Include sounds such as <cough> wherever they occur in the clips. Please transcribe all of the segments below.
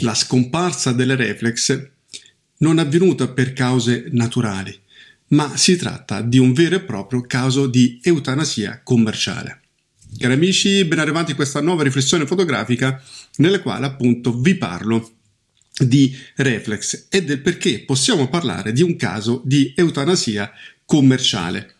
la scomparsa delle reflex non è avvenuta per cause naturali, ma si tratta di un vero e proprio caso di eutanasia commerciale. Cari amici, ben arrivati a questa nuova riflessione fotografica nella quale appunto vi parlo di reflex e del perché possiamo parlare di un caso di eutanasia commerciale.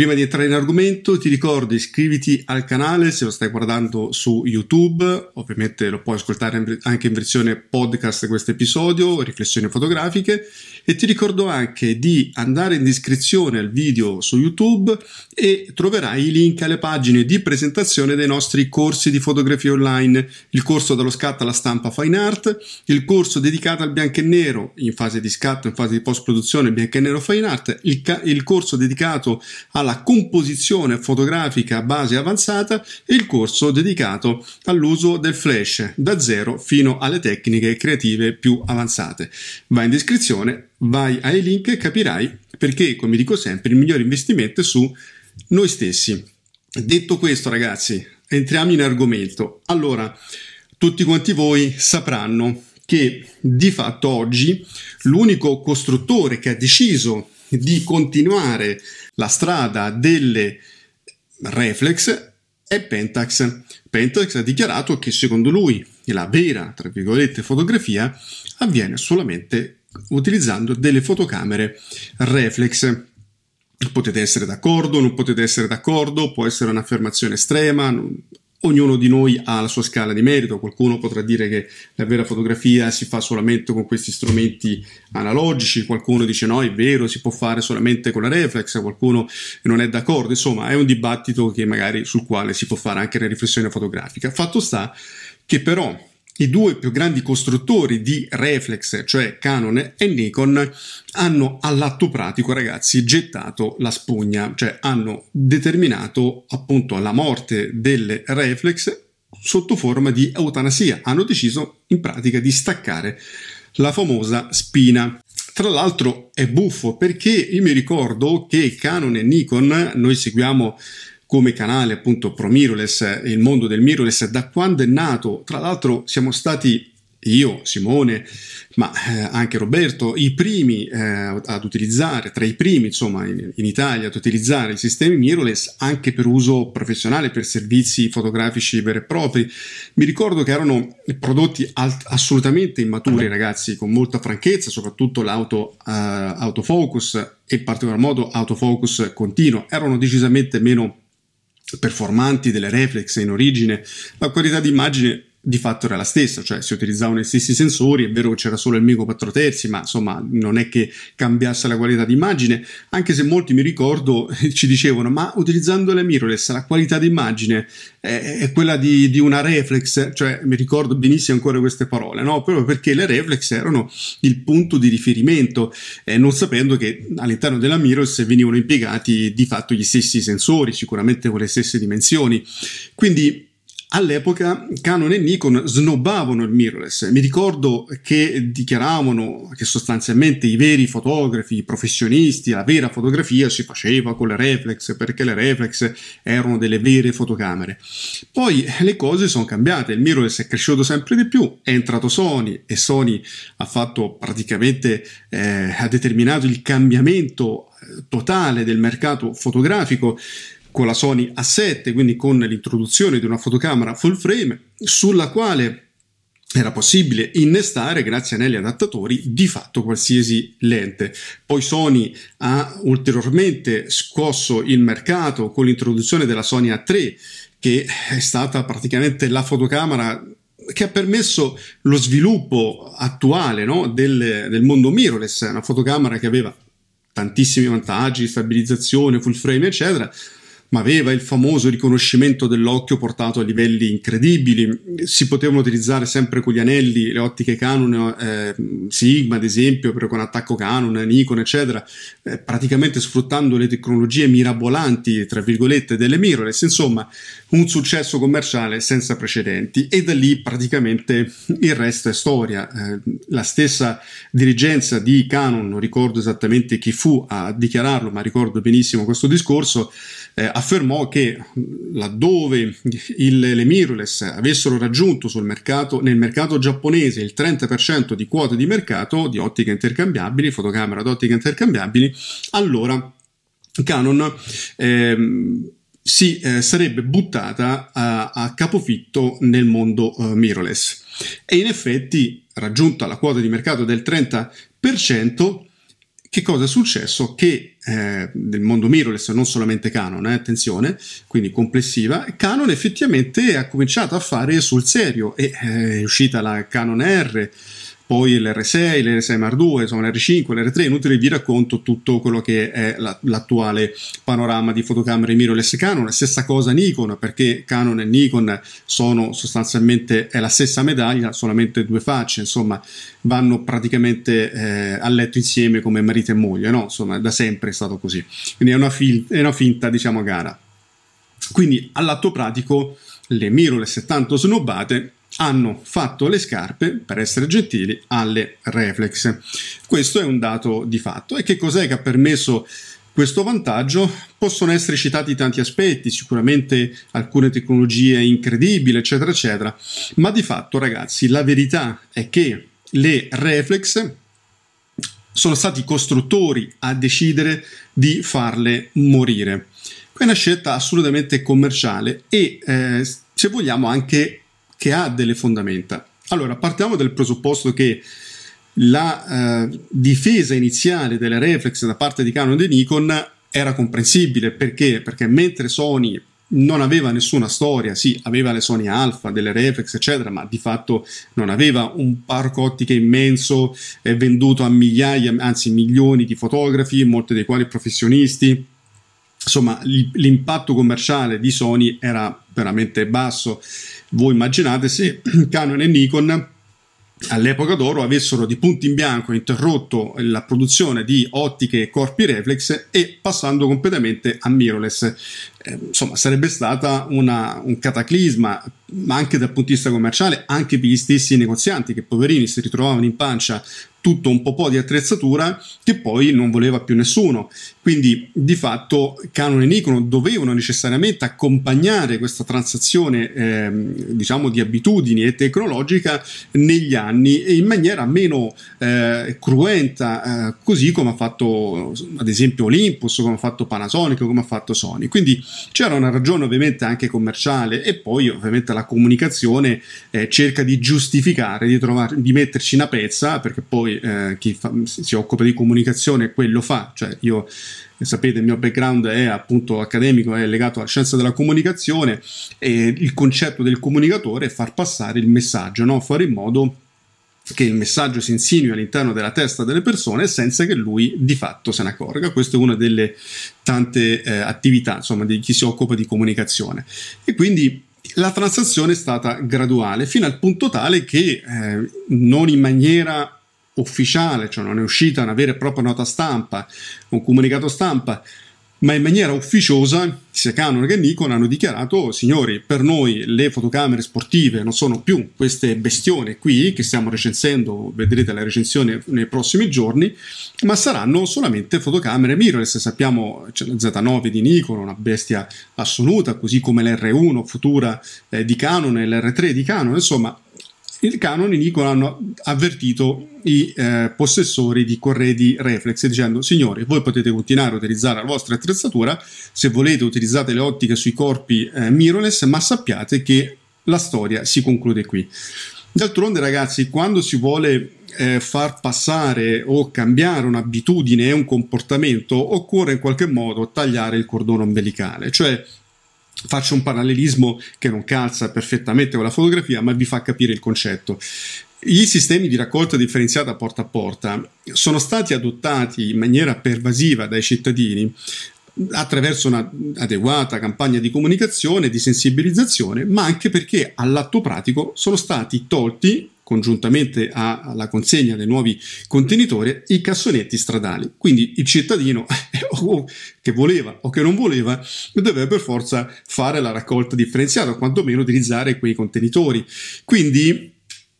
Prima di entrare in argomento ti ricordo iscriviti al canale se lo stai guardando su YouTube, ovviamente lo puoi ascoltare anche in versione podcast questo episodio, riflessioni fotografiche. E ti ricordo anche di andare in descrizione al video su YouTube e troverai i link alle pagine di presentazione dei nostri corsi di fotografia online, il corso dallo scatto alla stampa fine art, il corso dedicato al bianco e nero in fase di scatto, in fase di post produzione bianco e nero fine art, il, ca- il corso dedicato alla composizione fotografica base avanzata e il corso dedicato all'uso del flash da zero fino alle tecniche creative più avanzate. Vai in descrizione vai ai link e capirai perché, come dico sempre, il migliore investimento è su noi stessi. Detto questo, ragazzi, entriamo in argomento. Allora, tutti quanti voi sapranno che di fatto oggi l'unico costruttore che ha deciso di continuare la strada delle reflex è Pentax. Pentax ha dichiarato che secondo lui la vera, tra virgolette, fotografia avviene solamente utilizzando delle fotocamere reflex. Potete essere d'accordo, non potete essere d'accordo, può essere un'affermazione estrema, ognuno di noi ha la sua scala di merito, qualcuno potrà dire che la vera fotografia si fa solamente con questi strumenti analogici, qualcuno dice no, è vero, si può fare solamente con la reflex, qualcuno non è d'accordo, insomma è un dibattito che magari sul quale si può fare anche una riflessione fotografica. Fatto sta che però i due più grandi costruttori di reflex, cioè Canon e Nikon, hanno all'atto pratico, ragazzi, gettato la spugna, cioè hanno determinato appunto la morte delle reflex sotto forma di eutanasia. Hanno deciso in pratica di staccare la famosa spina. Tra l'altro è buffo perché io mi ricordo che Canon e Nikon, noi seguiamo come canale appunto pro mirrorless, il mondo del mirrorless da quando è nato. Tra l'altro siamo stati io, Simone, ma eh, anche Roberto, i primi eh, ad utilizzare, tra i primi insomma in, in, Italia ad utilizzare i sistemi mirrorless anche per uso professionale, per servizi fotografici veri e propri. Mi ricordo che erano prodotti alt- assolutamente immaturi ragazzi, con molta franchezza, soprattutto l'auto uh, autofocus e in particolar modo autofocus continuo, erano decisamente meno performanti delle reflex in origine, la qualità di immagine di fatto era la stessa, cioè si utilizzavano gli stessi sensori, è vero che c'era solo il Mico 4 terzi, ma insomma non è che cambiasse la qualità di immagine, anche se molti mi ricordo <laughs> ci dicevano ma utilizzando le mirrorless la qualità di immagine è, è quella di, di, una reflex, cioè mi ricordo benissimo ancora queste parole, no? Proprio perché le reflex erano il punto di riferimento, eh, non sapendo che all'interno della mirrorless venivano impiegati di fatto gli stessi sensori, sicuramente con le stesse dimensioni. Quindi All'epoca Canon e Nikon snobbavano il mirrorless. Mi ricordo che dichiaravano che sostanzialmente i veri fotografi, i professionisti, la vera fotografia si faceva con le reflex perché le reflex erano delle vere fotocamere. Poi le cose sono cambiate, il mirrorless è cresciuto sempre di più, è entrato Sony e Sony ha fatto praticamente, eh, ha determinato il cambiamento eh, totale del mercato fotografico con la Sony A7, quindi con l'introduzione di una fotocamera full frame sulla quale era possibile innestare, grazie a anelli adattatori, di fatto qualsiasi lente. Poi Sony ha ulteriormente scosso il mercato con l'introduzione della Sony A3, che è stata praticamente la fotocamera che ha permesso lo sviluppo attuale no, del, del mondo mirrorless, una fotocamera che aveva tantissimi vantaggi, stabilizzazione, full frame, eccetera, ma aveva il famoso riconoscimento dell'occhio portato a livelli incredibili. Si potevano utilizzare sempre con gli anelli, le ottiche Canon, eh, Sigma ad esempio, però con attacco Canon, Nikon, eccetera, eh, praticamente sfruttando le tecnologie mirabolanti, tra virgolette, delle mirrorless. Insomma, un successo commerciale senza precedenti e da lì praticamente il resto è storia. Eh, la stessa dirigenza di Canon, non ricordo esattamente chi fu a dichiararlo, ma ricordo benissimo questo discorso, eh, affermò che laddove il, le mirrorless avessero raggiunto mercato, nel mercato giapponese il 30% di quote di mercato di ottiche intercambiabili, fotocamera ad ottiche intercambiabili, allora Canon ehm, si eh, sarebbe buttata a, a, capofitto nel mondo uh, mirrorless. E in effetti, raggiunta la quota di mercato del 30%, che cosa è successo? Che eh, nel mondo mirrorless, non solamente Canon, eh, attenzione, quindi complessiva, Canon effettivamente ha cominciato a fare sul serio e eh, è uscita la Canon R, poi l'R6, l'R6 Mark II, insomma l'R5, l'R3, inutile vi racconto tutto quello che è la, l'attuale panorama di fotocamere mirrorless Canon, stessa cosa Nikon, perché Canon e Nikon sono sostanzialmente è la stessa medaglia, solamente due facce, insomma vanno praticamente eh, a letto insieme come marito e moglie, no? Insomma da sempre è stato così, quindi è una, fil- è una finta diciamo gara. Quindi all'atto pratico le mirrorless tanto snobbate hanno fatto le scarpe, per essere gentili, alle reflex. Questo è un dato di fatto. E che cos'è che ha permesso questo vantaggio? Possono essere citati tanti aspetti, sicuramente alcune tecnologie incredibili, eccetera, eccetera, ma di fatto, ragazzi, la verità è che le reflex sono stati i costruttori a decidere di farle morire. È una scelta assolutamente commerciale e, eh, se vogliamo, anche che ha delle fondamenta. Allora, partiamo dal presupposto che la eh, difesa iniziale delle reflex da parte di Canon e Nikon era comprensibile perché? Perché mentre Sony non aveva nessuna storia, sì, aveva le Sony Alpha, delle reflex, eccetera, ma di fatto non aveva un parco ottiche immenso eh, venduto a migliaia, anzi milioni di fotografi, molti dei quali professionisti. Insomma, l'impatto commerciale di Sony era veramente basso voi immaginate se <clears throat> Canon e Nikon all'epoca d'oro avessero di punto in bianco interrotto la produzione di ottiche e corpi reflex e passando completamente a mirrorless. Eh, insomma, sarebbe stata una, un cataclisma, ma anche dal punto di vista commerciale, anche per gli stessi negozianti che poverini si ritrovavano in pancia tutto un po' di attrezzatura che poi non voleva più nessuno. Quindi di fatto Canon e Nikon dovevano necessariamente accompagnare questa transazione eh, diciamo di abitudini e tecnologica negli anni e in maniera meno eh, cruenta, eh, così come ha fatto ad esempio Olympus, come ha fatto Panasonic, come ha fatto Sony. Quindi c'era una ragione ovviamente anche commerciale e poi ovviamente la comunicazione eh, cerca di giustificare, di, trovare, di metterci una pezza perché poi eh, chi fa, si occupa di comunicazione quello fa, cioè io sapete il mio background è appunto accademico, è legato alla scienza della comunicazione e il concetto del comunicatore è far passare il messaggio, no? fare in modo che il messaggio si insinui all'interno della testa delle persone senza che lui di fatto se ne accorga. Questa è una delle tante eh, attività insomma, di chi si occupa di comunicazione. E quindi la transazione è stata graduale fino al punto tale che eh, non in maniera ufficiale, cioè non è uscita una vera e propria nota stampa, un comunicato stampa, ma in maniera ufficiosa sia Canon che Nikon hanno dichiarato signori per noi le fotocamere sportive non sono più queste bestione qui che stiamo recensendo vedrete la recensione nei prossimi giorni ma saranno solamente fotocamere mirrorless. Sappiamo c'è la Z9 di Nikon una bestia assoluta così come l'R1 futura eh, di Canon e l'R3 di Canon insomma il Canon e Nikon hanno avvertito i eh, possessori di corredi reflex dicendo signori voi potete continuare a utilizzare la vostra attrezzatura. Se volete utilizzate le ottiche sui corpi eh, mirrorless ma sappiate che la storia si conclude qui. D'altronde ragazzi quando si vuole eh, far passare o cambiare un'abitudine e un comportamento occorre in qualche modo tagliare il cordone ombelicale. Cioè Faccio un parallelismo che non calza perfettamente con la fotografia, ma vi fa capire il concetto. I sistemi di raccolta differenziata porta a porta sono stati adottati in maniera pervasiva dai cittadini attraverso un'adeguata campagna di comunicazione, di sensibilizzazione, ma anche perché all'atto pratico sono stati tolti congiuntamente alla consegna dei nuovi contenitori i cassonetti stradali. Quindi il cittadino <laughs> che voleva o che non voleva doveva per forza fare la raccolta differenziata o quantomeno utilizzare quei contenitori. Quindi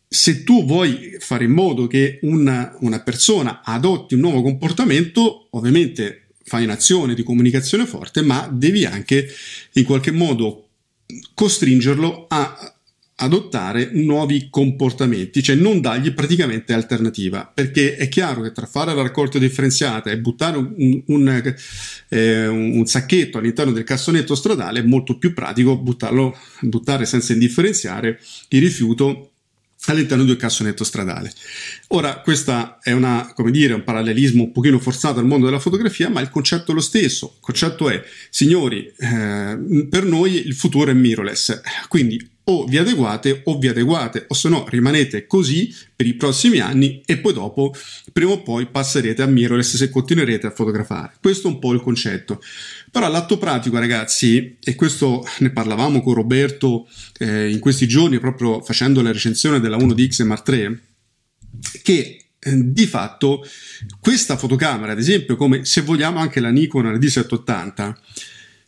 se tu vuoi fare in modo che una, una persona adotti un nuovo comportamento, ovviamente fai un'azione di comunicazione forte, ma devi anche in qualche modo costringerlo a adottare nuovi comportamenti, cioè non dargli praticamente alternativa, perché è chiaro che tra fare la raccolta differenziata e buttare un, un, eh, un sacchetto all'interno del cassonetto stradale è molto più pratico buttarlo, buttare senza indifferenziare il rifiuto all'interno di un cassonetto stradale. Ora, questo è una, come dire, un parallelismo un pochino forzato al mondo della fotografia, ma il concetto è lo stesso. Il concetto è, signori, eh, per noi il futuro è mirrorless, quindi o vi adeguate o vi adeguate, o se no rimanete così per i prossimi anni e poi dopo, prima o poi, passerete a mirrorless se continuerete a fotografare. Questo è un po' il concetto. Però all'atto pratico, ragazzi, e questo ne parlavamo con Roberto eh, in questi giorni, proprio facendo la recensione della 1DX Mark III, che eh, di fatto questa fotocamera, ad esempio, come se vogliamo anche la Nikon D780,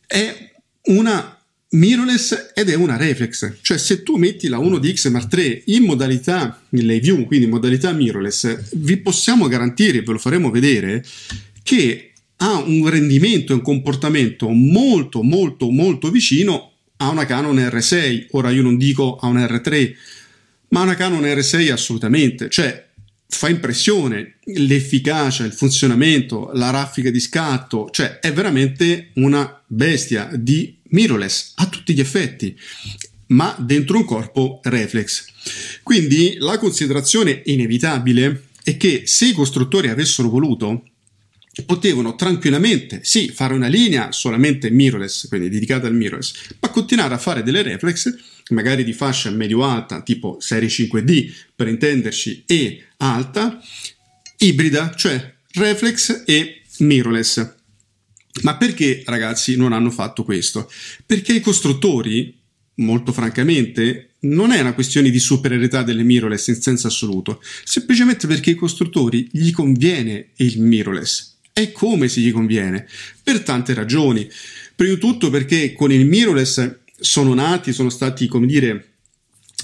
è una mirrorless ed è una reflex, cioè se tu metti la 1DX Mark III in modalità nelle view, quindi in modalità mirrorless, vi possiamo garantire, ve lo faremo vedere, che ha un rendimento e un comportamento molto molto molto vicino a una Canon R6. Ora io non dico a una R3, ma a una Canon R6 assolutamente, cioè fa impressione l'efficacia, il funzionamento, la raffica di scatto, cioè è veramente una bestia di mirrorless a tutti gli effetti, ma dentro un corpo reflex. Quindi la considerazione inevitabile è che se i costruttori avessero voluto, potevano tranquillamente, sì, fare una linea solamente mirrorless, quindi dedicata al mirrorless, ma continuare a fare delle reflex, magari di fascia medio-alta, tipo serie 5D per intenderci, e alta, ibrida, cioè reflex e mirrorless. Ma perché ragazzi non hanno fatto questo? Perché i costruttori, molto francamente, non è una questione di superiorità delle mirrorless in senso assoluto, semplicemente perché ai costruttori gli conviene il mirrorless. È come se gli conviene, per tante ragioni. Prima di tutto perché con il mirrorless sono nati, sono stati, come dire,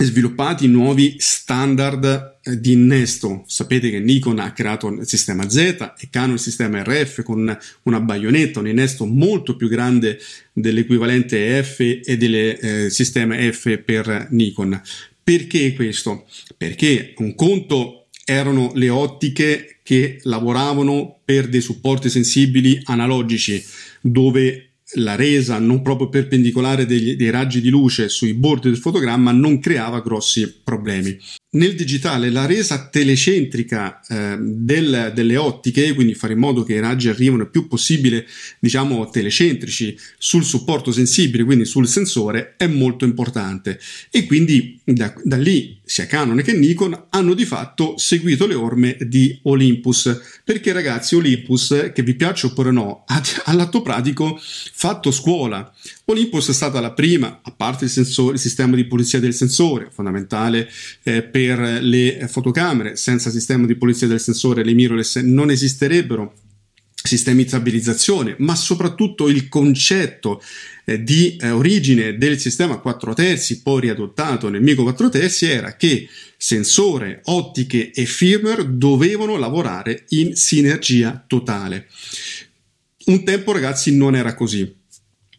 sviluppati nuovi standard eh, di innesto. Sapete che Nikon ha creato il sistema Z e Canon il sistema RF con una baionetta, un innesto molto più grande dell'equivalente F e del eh, sistema F per Nikon. Perché questo? Perché un conto erano le ottiche che lavoravano per dei supporti sensibili analogici dove la resa non proprio perpendicolare degli, dei raggi di luce sui bordi del fotogramma non creava grossi problemi. Nel digitale la resa telecentrica eh, del, delle ottiche, quindi fare in modo che i raggi arrivino il più possibile, diciamo, telecentrici sul supporto sensibile, quindi sul sensore, è molto importante. E quindi da, da lì sia Canon che Nikon hanno di fatto seguito le orme di Olympus, perché ragazzi Olympus, che vi piace oppure no, <laughs> all'atto pratico fatto scuola. Olympus è stata la prima, a parte il, sensore, il sistema di polizia del sensore, fondamentale eh, per le fotocamere, senza sistema di polizia del sensore le mirrorless non esisterebbero sistemi di stabilizzazione, ma soprattutto il concetto eh, di eh, origine del sistema 4 terzi, poi riadottato nel Mico 4 terzi, era che sensore, ottiche e firmware dovevano lavorare in sinergia totale. Un tempo, ragazzi, non era così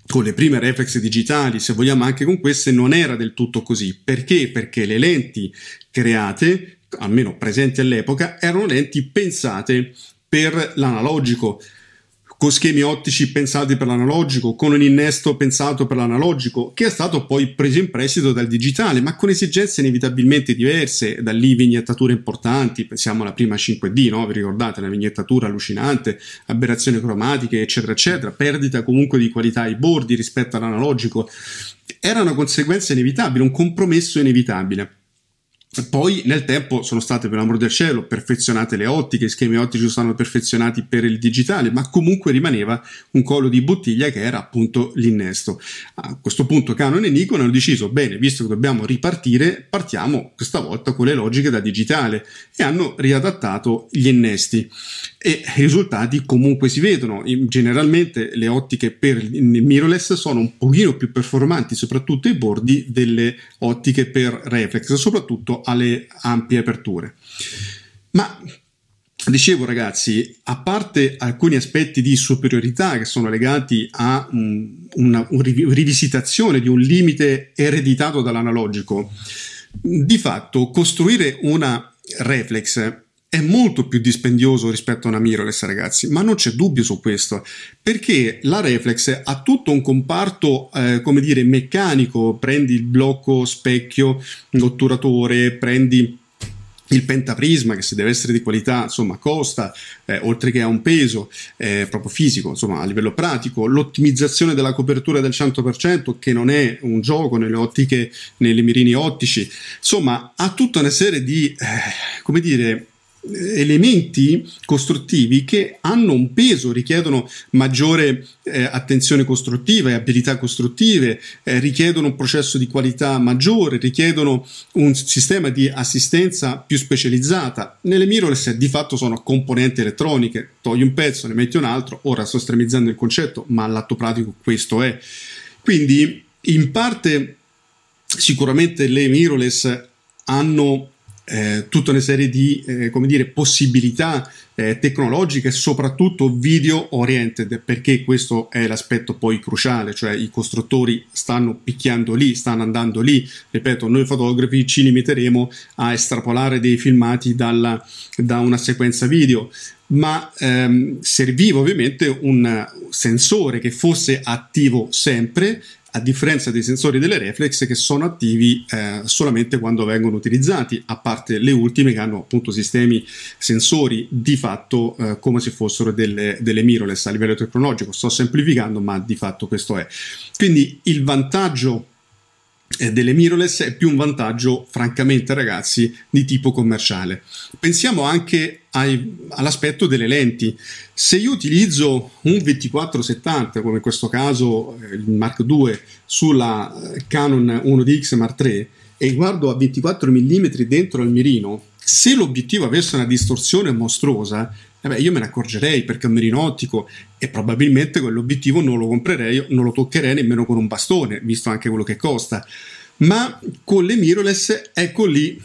con le prime reflex digitali, se vogliamo anche con queste, non era del tutto così. Perché? Perché le lenti create, almeno presenti all'epoca, erano lenti pensate per l'analogico con schemi ottici pensati per l'analogico, con un innesto pensato per l'analogico, che è stato poi preso in prestito dal digitale, ma con esigenze inevitabilmente diverse, da lì vignettature importanti, pensiamo alla prima 5D, no? vi ricordate, la vignettatura allucinante, aberrazioni cromatiche, eccetera, eccetera, perdita comunque di qualità ai bordi rispetto all'analogico, era una conseguenza inevitabile, un compromesso inevitabile. Poi nel tempo sono state, per l'amor del cielo, perfezionate le ottiche, i schemi ottici sono perfezionati per il digitale, ma comunque rimaneva un collo di bottiglia che era appunto l'innesto. A questo punto Canon e Nikon hanno deciso, bene, visto che dobbiamo ripartire, partiamo questa volta con le logiche da digitale e hanno riadattato gli innesti e i risultati comunque si vedono. Generalmente le ottiche per il mirrorless sono un pochino più performanti, soprattutto i bordi delle ottiche per reflex, soprattutto alle ampie aperture. Ma Dicevo ragazzi, a parte alcuni aspetti di superiorità che sono legati a una, una rivisitazione di un limite ereditato dall'analogico, di fatto costruire una reflex è molto più dispendioso rispetto a una mirrorless, ragazzi, ma non c'è dubbio su questo, perché la reflex ha tutto un comparto, eh, come dire, meccanico, prendi il blocco specchio, otturatore, prendi il pentaprisma che se deve essere di qualità insomma costa eh, oltre che ha un peso eh, proprio fisico insomma a livello pratico. L'ottimizzazione della copertura del 100% che non è un gioco nelle ottiche nelle mirini ottici. Insomma ha tutta una serie di eh, come dire elementi costruttivi che hanno un peso, richiedono maggiore eh, attenzione costruttiva e abilità costruttive, eh, richiedono un processo di qualità maggiore, richiedono un sistema di assistenza più specializzata. Nelle mirrorless di fatto sono componenti elettroniche, togli un pezzo, ne metti un altro, ora sto estremizzando il concetto, ma all'atto pratico questo è. Quindi in parte sicuramente le mirrorless hanno eh, tutta una serie di eh, come dire, possibilità eh, tecnologiche, soprattutto video oriented, perché questo è l'aspetto poi cruciale, cioè i costruttori stanno picchiando lì, stanno andando lì. Ripeto, noi fotografi ci limiteremo a estrapolare dei filmati dalla, da una sequenza video ma ehm, serviva ovviamente un sensore che fosse attivo sempre a differenza dei sensori delle reflex che sono attivi eh, solamente quando vengono utilizzati, a parte le ultime che hanno appunto sistemi sensori di fatto eh, come se fossero delle, delle mirrorless a livello tecnologico. Sto semplificando, ma di fatto questo è. Quindi il vantaggio delle mirrorless è più un vantaggio, francamente, ragazzi, di tipo commerciale. Pensiamo anche ai, all'aspetto delle lenti. Se io utilizzo un 2470, come in questo caso eh, il Mark II, sulla eh, Canon 1DX Mark III, e guardo a 24 mm dentro il mirino, se l'obiettivo avesse una distorsione mostruosa, eh beh, io me ne accorgerei perché è un mirino ottico e probabilmente quell'obiettivo non lo comprerei, non lo toccherei nemmeno con un bastone, visto anche quello che costa. Ma con le mirrorless, ecco lì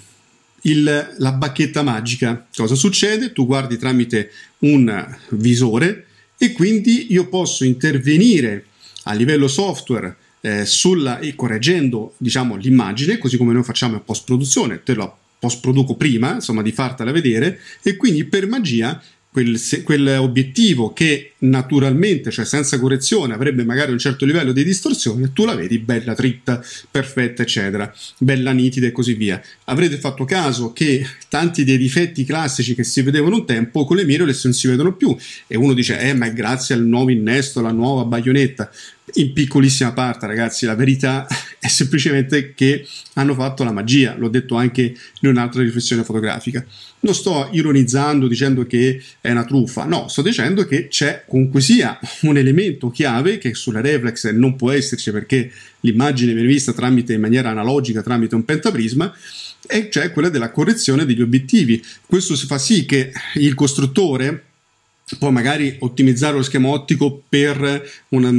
il, la bacchetta magica. Cosa succede? Tu guardi tramite un visore e quindi io posso intervenire a livello software eh, sulla, e correggendo diciamo, l'immagine, così come noi facciamo in post produzione, te la post produco prima, insomma, di fartela vedere e quindi per magia quel, quell'obiettivo che naturalmente, cioè senza correzione, avrebbe magari un certo livello di distorsione, tu la vedi bella dritta, perfetta, eccetera, bella nitida e così via. Avrete fatto caso che tanti dei difetti classici che si vedevano un tempo con le mirrorless non si vedono più e uno dice, eh, ma è grazie al nuovo innesto, alla nuova baionetta in piccolissima parte, ragazzi, la verità <laughs> è semplicemente che hanno fatto la magia, l'ho detto anche in un'altra riflessione fotografica. Non sto ironizzando dicendo che è una truffa, no, sto dicendo che c'è comunque sia un elemento chiave che sulla reflex non può esserci perché l'immagine viene vista tramite in maniera analogica tramite un pentaprisma e c'è quella della correzione degli obiettivi. Questo fa sì che il costruttore può magari ottimizzare lo schema ottico per una,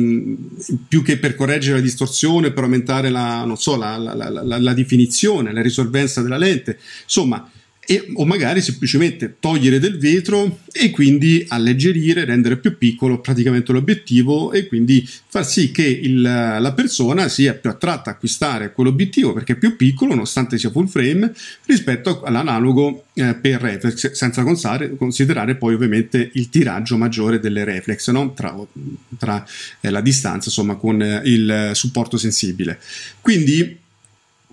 più che per correggere la distorsione, per aumentare la, so, la, la, la definizione, la risolvenza della lente. Insomma, e, o magari semplicemente togliere del vetro e quindi alleggerire, rendere più piccolo praticamente l'obiettivo e quindi far sì che il, la persona sia più attratta a acquistare quell'obiettivo perché è più piccolo nonostante sia full frame rispetto all'analogo eh, per reflex senza considerare poi ovviamente il tiraggio maggiore delle reflex no? tra, tra eh, la distanza insomma con il supporto sensibile quindi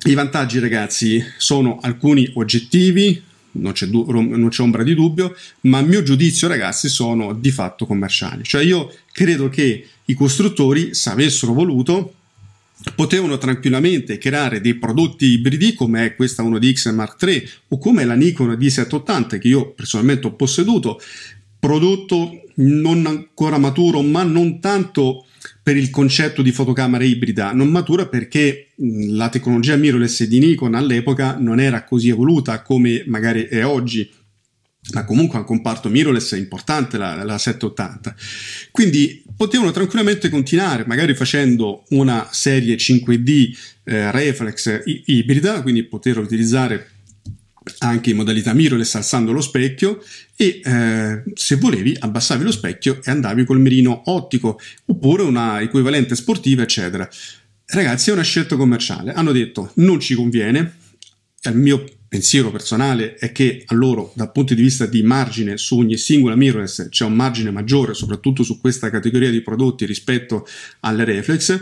i vantaggi, ragazzi, sono alcuni oggettivi, non c'è, du- non c'è, ombra di dubbio, ma a mio giudizio, ragazzi, sono di fatto commerciali. Cioè, io credo che i costruttori, se avessero voluto, potevano tranquillamente creare dei prodotti ibridi come è questa 1DX Mark III o come la Nikon D780 che io personalmente ho posseduto, prodotto non ancora maturo, ma non tanto per il concetto di fotocamera ibrida non matura perché la tecnologia mirrorless di Nikon all'epoca non era così evoluta come magari è oggi ma comunque un comparto mirrorless importante la, la 780 quindi potevano tranquillamente continuare magari facendo una serie 5D eh, reflex i- ibrida quindi poter utilizzare anche in modalità mirrorless alzando lo specchio e eh, se volevi abbassavi lo specchio e andavi col mirino ottico oppure una equivalente sportiva eccetera. Ragazzi è una scelta commerciale, hanno detto non ci conviene, il mio pensiero personale è che a loro dal punto di vista di margine su ogni singola mirrorless c'è un margine maggiore soprattutto su questa categoria di prodotti rispetto alle reflex.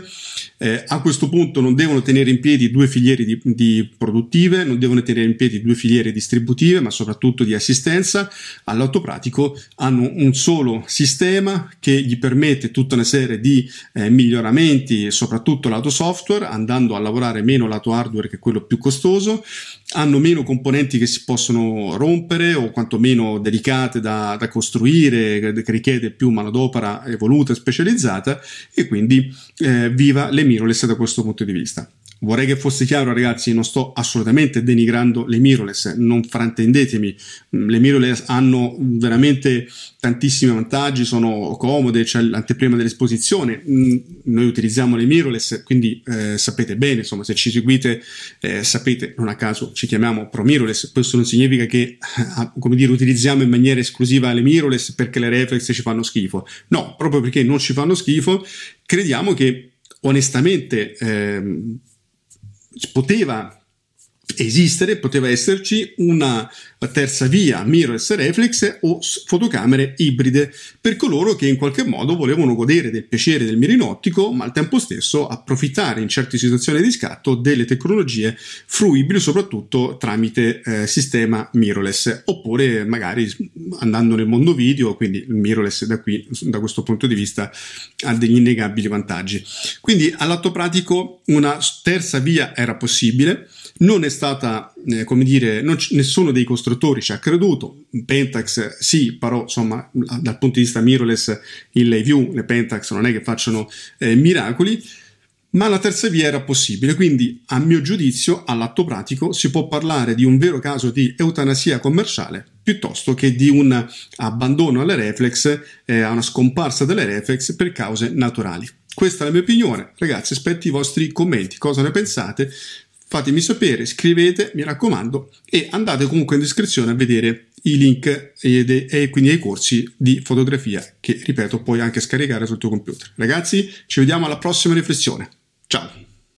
Eh, a questo punto non devono tenere in piedi due filiere di, di, produttive non devono tenere in piedi due filiere distributive ma soprattutto di assistenza. All'autopratico hanno un solo sistema che gli permette tutta una serie di eh, miglioramenti soprattutto lato software andando a lavorare meno lato hardware che è quello più costoso. Hanno meno componenti che si possono rompere o quantomeno delicate da, da costruire, che richiede più manodopera evoluta e specializzata e quindi eh, viva le mirrorless da questo punto di vista. Vorrei che fosse chiaro, ragazzi, non sto assolutamente denigrando le mirrorless, non fraintendetemi. Le mirrorless hanno veramente tantissimi vantaggi, sono comode, c'è l'anteprima dell'esposizione. Mm, noi utilizziamo le mirrorless, quindi eh, sapete bene, insomma, se ci seguite, eh, sapete, non a caso ci chiamiamo pro mirrorless. Questo non significa che, <laughs> come dire, utilizziamo in maniera esclusiva le mirrorless perché le reflex ci fanno schifo. No, proprio perché non ci fanno schifo, crediamo che onestamente. Eh, poteva esistere, poteva esserci una terza via mirrorless reflex o fotocamere ibride per coloro che in qualche modo volevano godere del piacere del mirino ottico ma al tempo stesso approfittare in certe situazioni di scatto delle tecnologie fruibili soprattutto tramite eh, sistema mirrorless. Oppure magari andando nel mondo video quindi il mirrorless da qui da questo punto di vista ha degli innegabili vantaggi. Quindi all'atto pratico una terza via era possibile non è stata, eh, come dire, c- nessuno dei costruttori ci ha creduto. Pentax sì, però insomma, dal punto di vista mirrorless, il view, le Pentax non è che facciano eh, miracoli. Ma la terza via era possibile, quindi a mio giudizio, all'atto pratico, si può parlare di un vero caso di eutanasia commerciale piuttosto che di un abbandono alle reflex, eh, a una scomparsa delle reflex per cause naturali. Questa è la mia opinione. Ragazzi, aspetto i vostri commenti. Cosa ne pensate? Fatemi sapere, scrivete, mi raccomando, e andate comunque in descrizione a vedere i link e, quindi ai corsi di fotografia che, ripeto, puoi anche scaricare sul tuo computer. Ragazzi, ci vediamo alla prossima riflessione. Ciao!